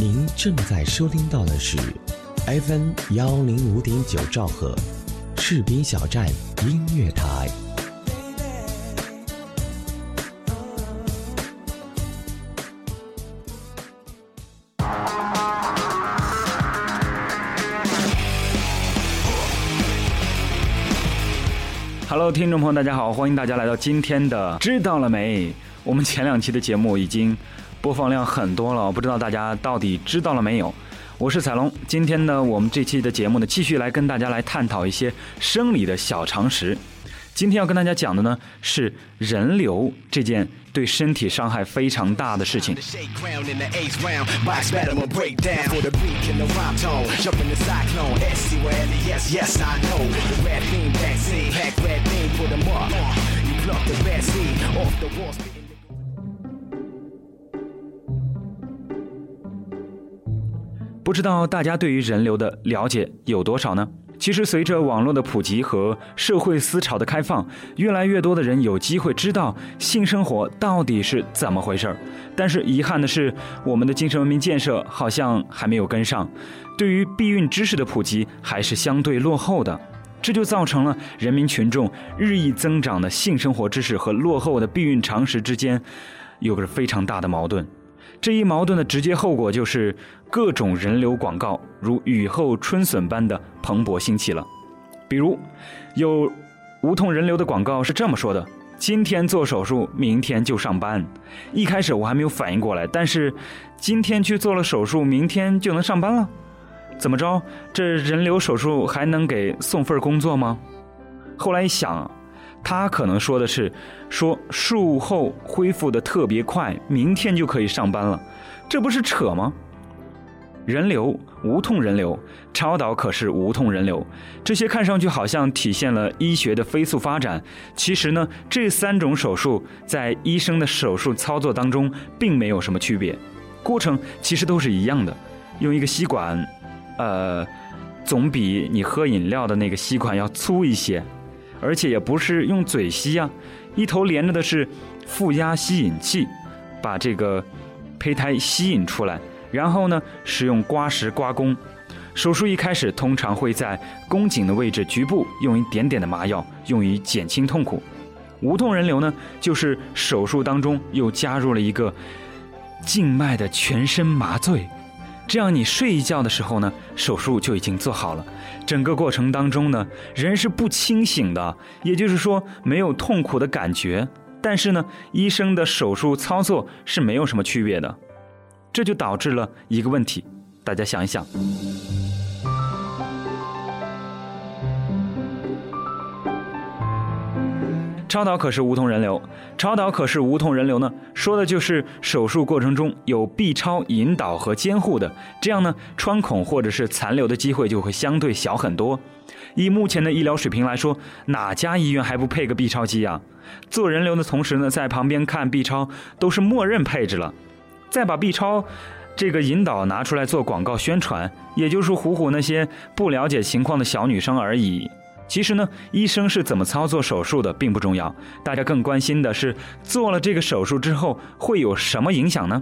您正在收听到的是 FM 幺零五点九兆赫，赤兵小站音乐台。Hello，听众朋友，大家好，欢迎大家来到今天的知道了没？我们前两期的节目已经播放量很多了，不知道大家到底知道了没有？我是彩龙，今天呢，我们这期的节目呢，继续来跟大家来探讨一些生理的小常识。今天要跟大家讲的呢，是人流这件对身体伤害非常大的事情。不知道大家对于人流的了解有多少呢？其实，随着网络的普及和社会思潮的开放，越来越多的人有机会知道性生活到底是怎么回事儿。但是，遗憾的是，我们的精神文明建设好像还没有跟上，对于避孕知识的普及还是相对落后的。这就造成了人民群众日益增长的性生活知识和落后的避孕常识之间有个非常大的矛盾。这一矛盾的直接后果就是各种人流广告如雨后春笋般的蓬勃兴起了。比如，有无痛人流的广告是这么说的：“今天做手术，明天就上班。”一开始我还没有反应过来，但是今天去做了手术，明天就能上班了？怎么着？这人流手术还能给送份工作吗？后来一想。他可能说的是，说术后恢复的特别快，明天就可以上班了，这不是扯吗？人流无痛人流，超导可是无痛人流，这些看上去好像体现了医学的飞速发展。其实呢，这三种手术在医生的手术操作当中并没有什么区别，过程其实都是一样的，用一个吸管，呃，总比你喝饮料的那个吸管要粗一些。而且也不是用嘴吸呀，一头连着的是负压吸引器，把这个胚胎吸引出来，然后呢，使用刮石刮宫。手术一开始通常会在宫颈的位置局部用一点点的麻药，用于减轻痛苦。无痛人流呢，就是手术当中又加入了一个静脉的全身麻醉。这样，你睡一觉的时候呢，手术就已经做好了。整个过程当中呢，人是不清醒的，也就是说没有痛苦的感觉。但是呢，医生的手术操作是没有什么区别的，这就导致了一个问题，大家想一想。超导可视无痛人流，超导可视无痛人流呢，说的就是手术过程中有 B 超引导和监护的，这样呢，穿孔或者是残留的机会就会相对小很多。以目前的医疗水平来说，哪家医院还不配个 B 超机啊？做人流的同时呢，在旁边看 B 超都是默认配置了，再把 B 超这个引导拿出来做广告宣传，也就是唬唬那些不了解情况的小女生而已。其实呢，医生是怎么操作手术的并不重要，大家更关心的是做了这个手术之后会有什么影响呢？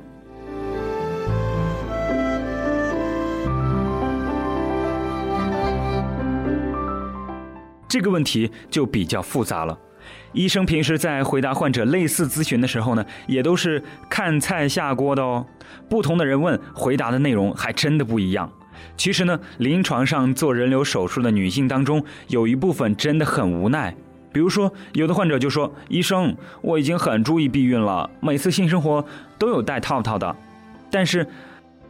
这个问题就比较复杂了。医生平时在回答患者类似咨询的时候呢，也都是看菜下锅的哦。不同的人问，回答的内容还真的不一样。其实呢，临床上做人流手术的女性当中，有一部分真的很无奈。比如说，有的患者就说：“医生，我已经很注意避孕了，每次性生活都有戴套套的，但是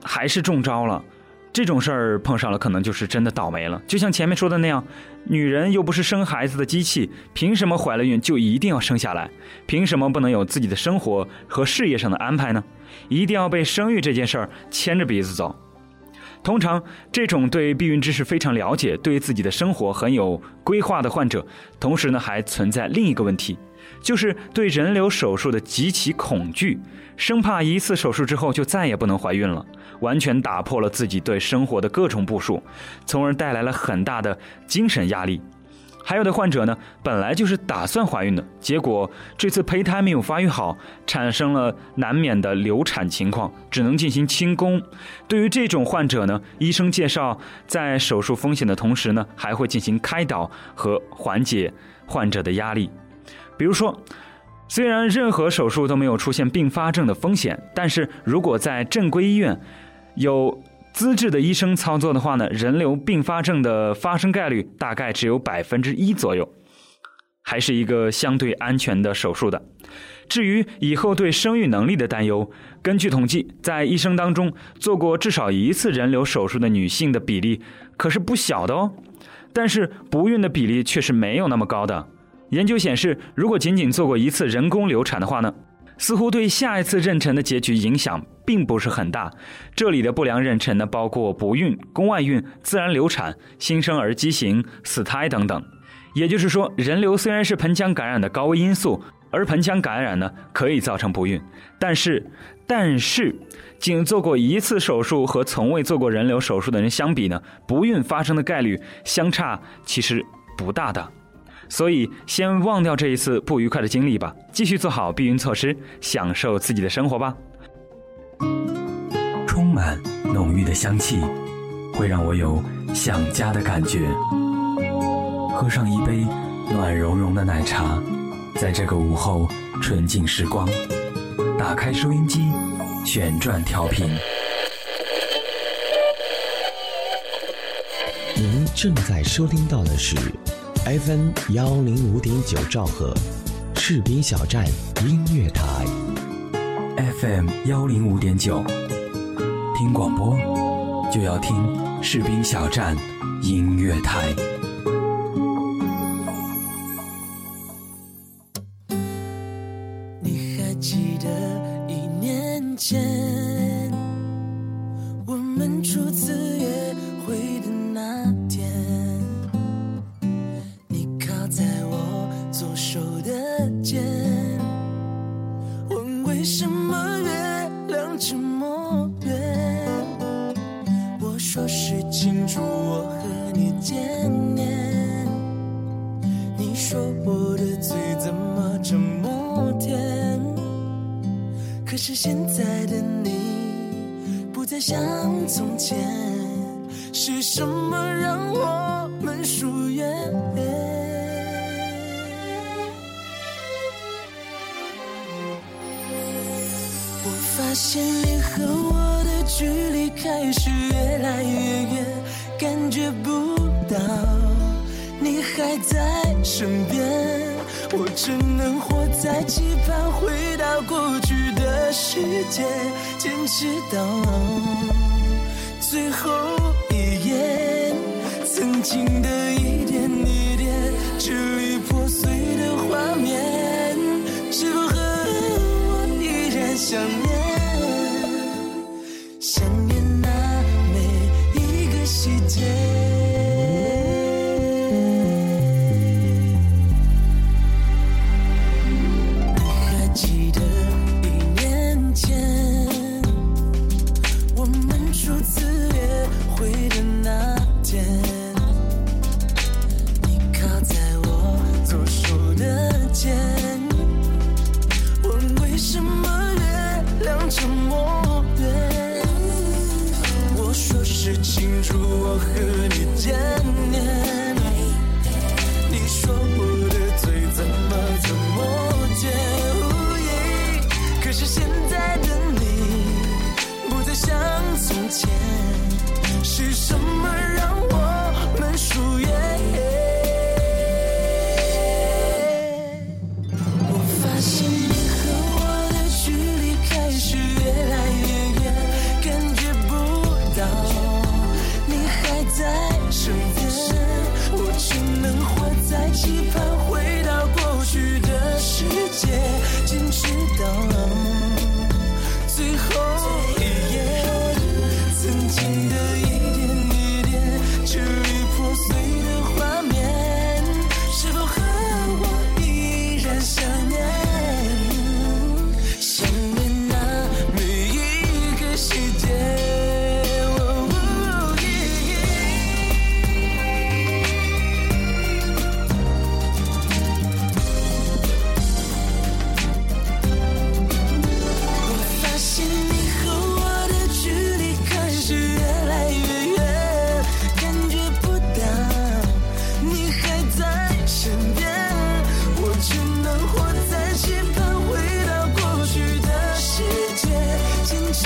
还是中招了。这种事儿碰上了，可能就是真的倒霉了。就像前面说的那样，女人又不是生孩子的机器，凭什么怀了孕就一定要生下来？凭什么不能有自己的生活和事业上的安排呢？一定要被生育这件事儿牵着鼻子走？”通常，这种对避孕知识非常了解、对自己的生活很有规划的患者，同时呢，还存在另一个问题，就是对人流手术的极其恐惧，生怕一次手术之后就再也不能怀孕了，完全打破了自己对生活的各种部署，从而带来了很大的精神压力。还有的患者呢，本来就是打算怀孕的，结果这次胚胎没有发育好，产生了难免的流产情况，只能进行清宫。对于这种患者呢，医生介绍在手术风险的同时呢，还会进行开导和缓解患者的压力。比如说，虽然任何手术都没有出现并发症的风险，但是如果在正规医院有资质的医生操作的话呢，人流并发症的发生概率大概只有百分之一左右，还是一个相对安全的手术的。至于以后对生育能力的担忧，根据统计，在一生当中做过至少一次人流手术的女性的比例可是不小的哦。但是不孕的比例却是没有那么高的。研究显示，如果仅仅做过一次人工流产的话呢？似乎对下一次妊娠的结局影响并不是很大。这里的不良妊娠呢，包括不孕、宫外孕、自然流产、新生儿畸形、死胎等等。也就是说，人流虽然是盆腔感染的高危因素，而盆腔感染呢可以造成不孕，但是，但是，仅做过一次手术和从未做过人流手术的人相比呢，不孕发生的概率相差其实不大的。所以，先忘掉这一次不愉快的经历吧，继续做好避孕措施，享受自己的生活吧。充满浓郁的香气，会让我有想家的感觉。喝上一杯暖融融的奶茶，在这个午后纯净时光，打开收音机，旋转调频。您正在收听到的是。FM 幺零五点九兆赫，士兵小站音乐台。FM 幺零五点九，听广播就要听士兵小站音乐台。像从前，是什么让我们疏远？我发现你和我的距离开始越来越远，感觉不到你还在身边。我只能活在期盼回到过去的世界，坚持到最后一眼，曾经的一点一点支离破碎的画面，是否和我依然想念？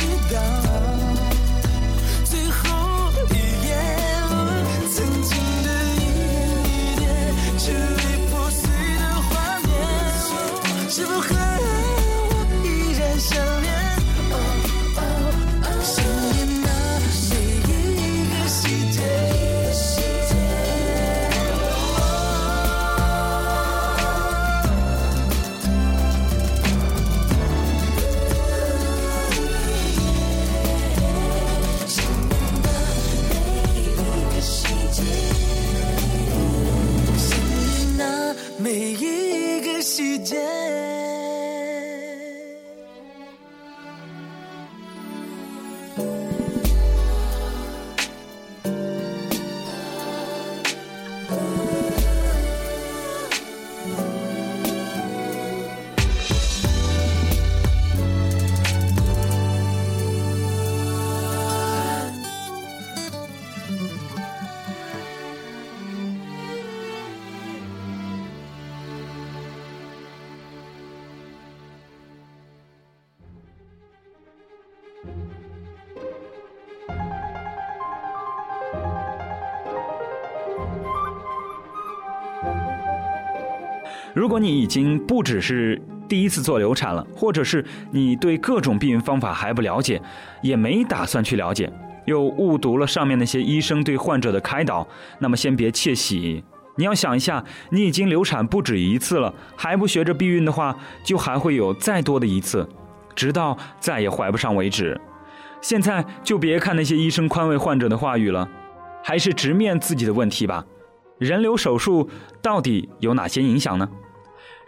you gone. Just. 如果你已经不只是第一次做流产了，或者是你对各种避孕方法还不了解，也没打算去了解，又误读了上面那些医生对患者的开导，那么先别窃喜。你要想一下，你已经流产不止一次了，还不学着避孕的话，就还会有再多的一次，直到再也怀不上为止。现在就别看那些医生宽慰患者的话语了，还是直面自己的问题吧。人流手术到底有哪些影响呢？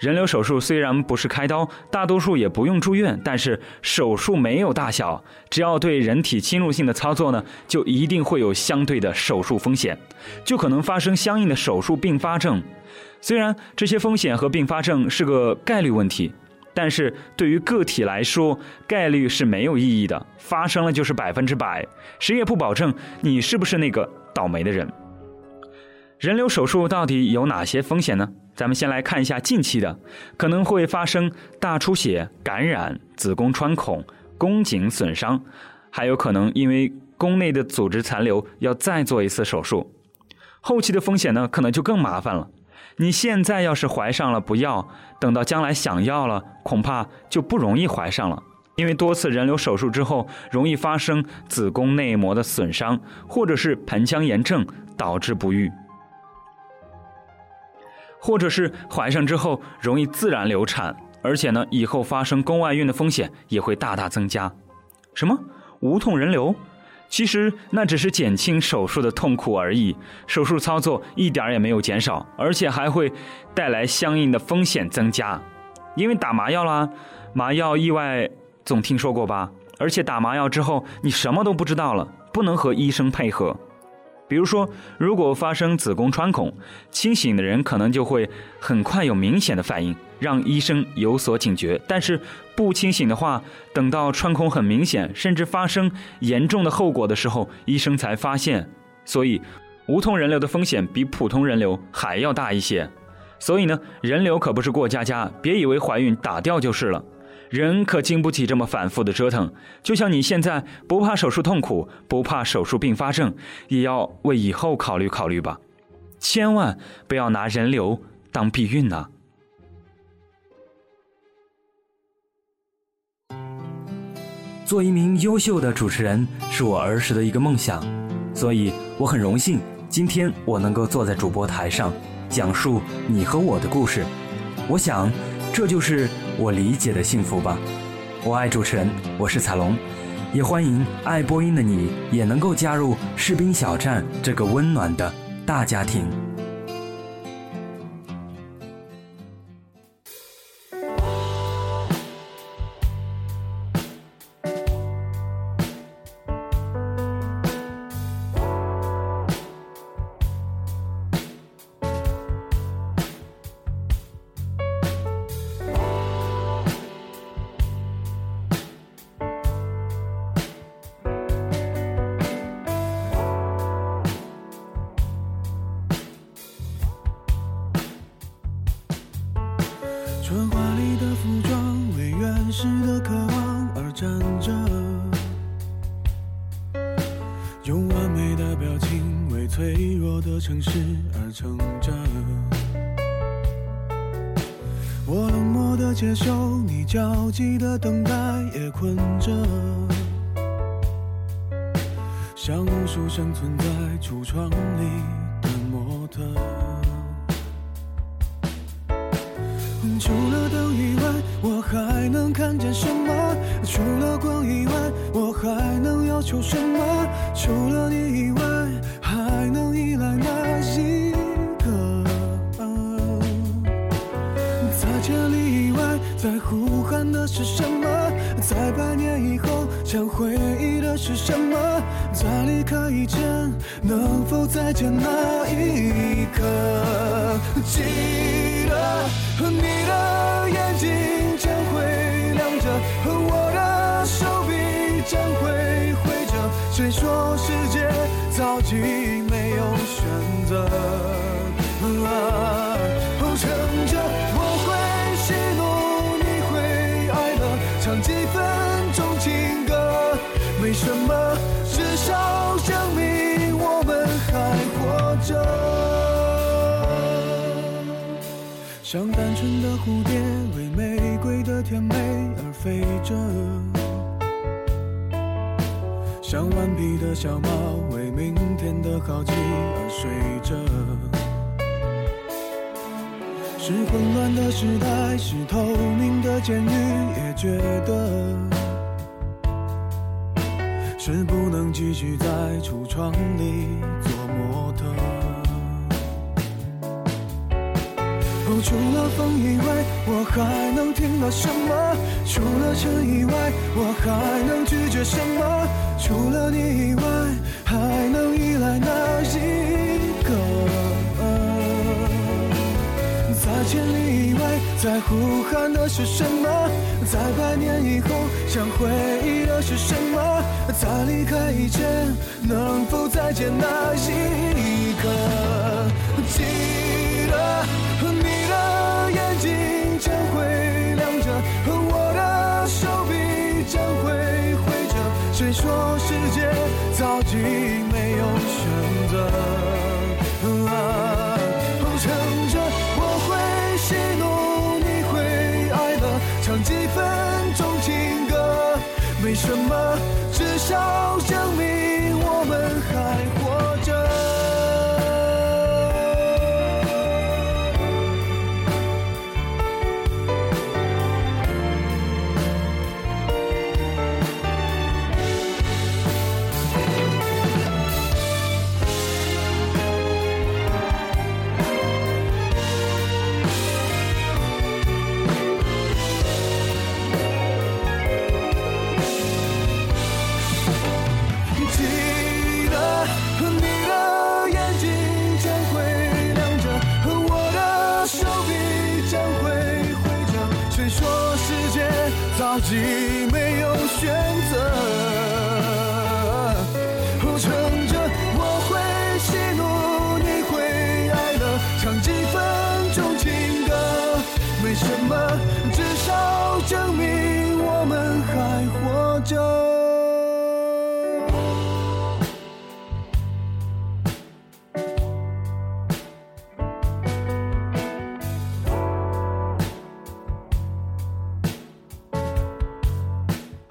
人流手术虽然不是开刀，大多数也不用住院，但是手术没有大小，只要对人体侵入性的操作呢，就一定会有相对的手术风险，就可能发生相应的手术并发症。虽然这些风险和并发症是个概率问题，但是对于个体来说，概率是没有意义的，发生了就是百分之百，谁也不保证你是不是那个倒霉的人。人流手术到底有哪些风险呢？咱们先来看一下近期的，可能会发生大出血、感染、子宫穿孔、宫颈损伤，还有可能因为宫内的组织残留要再做一次手术。后期的风险呢，可能就更麻烦了。你现在要是怀上了不要，等到将来想要了，恐怕就不容易怀上了，因为多次人流手术之后，容易发生子宫内膜的损伤，或者是盆腔炎症导致不育。或者是怀上之后容易自然流产，而且呢，以后发生宫外孕的风险也会大大增加。什么无痛人流？其实那只是减轻手术的痛苦而已，手术操作一点也没有减少，而且还会带来相应的风险增加。因为打麻药啦，麻药意外总听说过吧？而且打麻药之后你什么都不知道了，不能和医生配合。比如说，如果发生子宫穿孔，清醒的人可能就会很快有明显的反应，让医生有所警觉。但是不清醒的话，等到穿孔很明显，甚至发生严重的后果的时候，医生才发现。所以，无痛人流的风险比普通人流还要大一些。所以呢，人流可不是过家家，别以为怀孕打掉就是了。人可经不起这么反复的折腾，就像你现在不怕手术痛苦，不怕手术并发症，也要为以后考虑考虑吧。千万不要拿人流当避孕呐！做一名优秀的主持人是我儿时的一个梦想，所以我很荣幸今天我能够坐在主播台上，讲述你和我的故事。我想，这就是。我理解的幸福吧，我爱主持人，我是彩龙，也欢迎爱播音的你也能够加入士兵小站这个温暖的大家庭。真实的渴望而站着用完美的表情为脆弱的城市而撑着我冷漠的接受你焦急的等待也困着像无数生存在橱窗里见什么？除了光以外，我还能要求什么？除了你以外。还能依赖哪一个？在千里以外，在呼喊的是什么？在百年以后，想回忆的是什么？在离开以前，能否再见那一刻？记得你的眼睛和我的手臂将会挥着谁说世界早已没有选择趁着我会喜怒你会哀乐唱几分钟情歌没什么至少证明我们还活着像单纯的蝴蝶为玫瑰的甜美而飞着；像顽皮的小猫，为明天的好奇而睡着。是混乱的时代，是透明的监狱，也觉得是不能继续在橱窗里哦，除了风以外，我还能听到什么？除了尘以外，我还能拒绝什么？除了你以外，还能依赖哪一个？在千里以外，在呼喊的是什么？在百年以后，想回忆的是什么？在离开以前，能否再见那一刻？记得和，我的手臂将会挥着。谁说世界早已没有选择？啊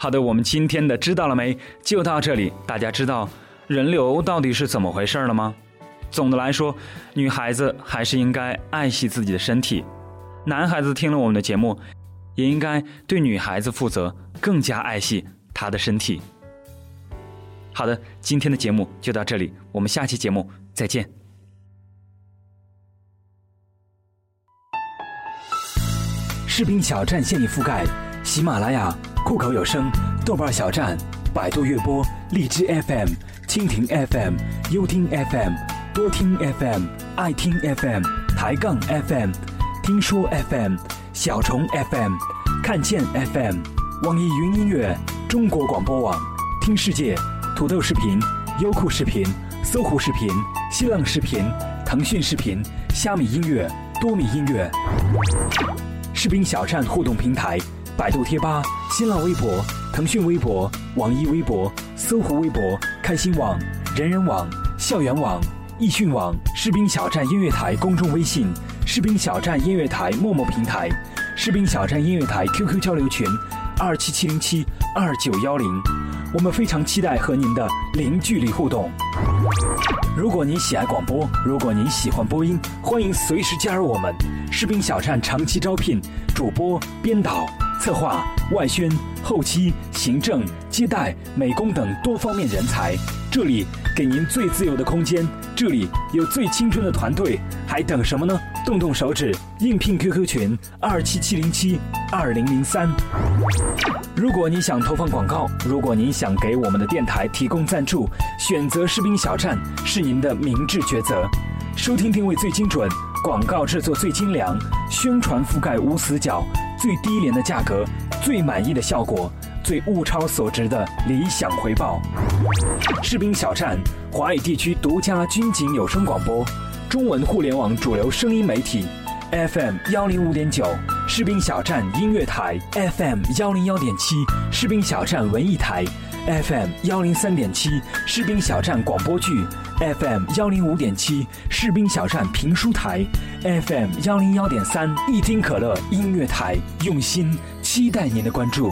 好的，我们今天的知道了没就到这里。大家知道人流到底是怎么回事了吗？总的来说，女孩子还是应该爱惜自己的身体，男孩子听了我们的节目，也应该对女孩子负责，更加爱惜她的身体。好的，今天的节目就到这里，我们下期节目再见。士兵小站现已覆盖喜马拉雅、酷狗有声、豆瓣小站、百度乐播、荔枝 FM、蜻蜓 FM、优听 FM、多听 FM、爱听 FM、抬杠 FM、听说 FM、小虫 FM、看见 FM、网易云音乐、中国广播网、听世界、土豆视频、优酷视频、搜狐视频、新浪视频、腾讯视频、虾米音乐、多米音乐。视频小站互动平台：百度贴吧、新浪微博、腾讯微博、网易微博、搜狐微博、开心网、人人网、校园网、易讯网、士兵小站音乐台公众微信、士兵小站音乐台陌陌平台、士兵小站音乐台 QQ 交流群：二七七零七二九幺零。我们非常期待和您的零距离互动。如果您喜爱广播，如果您喜欢播音，欢迎随时加入我们。士兵小站长期招聘主播、编导、策划、外宣、后期、行政、接待、美工等多方面人才。这里给您最自由的空间，这里有最青春的团队，还等什么呢？动动手指，应聘 QQ 群二七七零七二零零三。如果你想投放广告，如果您想给我们的电台提供赞助，选择士兵小站是您的明智抉择。收听定位最精准，广告制作最精良，宣传覆盖无死角，最低廉的价格，最满意的效果，最物超所值的理想回报。士兵小站，华语地区独家军警有声广播，中文互联网主流声音媒体，FM 幺零五点九，士兵小站音乐台，FM 幺零幺点七，士兵小站文艺台。FM 幺零三点七士兵小站广播剧，FM 幺零五点七士兵小站评书台，FM 幺零幺点三一听可乐音乐台，用心期待您的关注。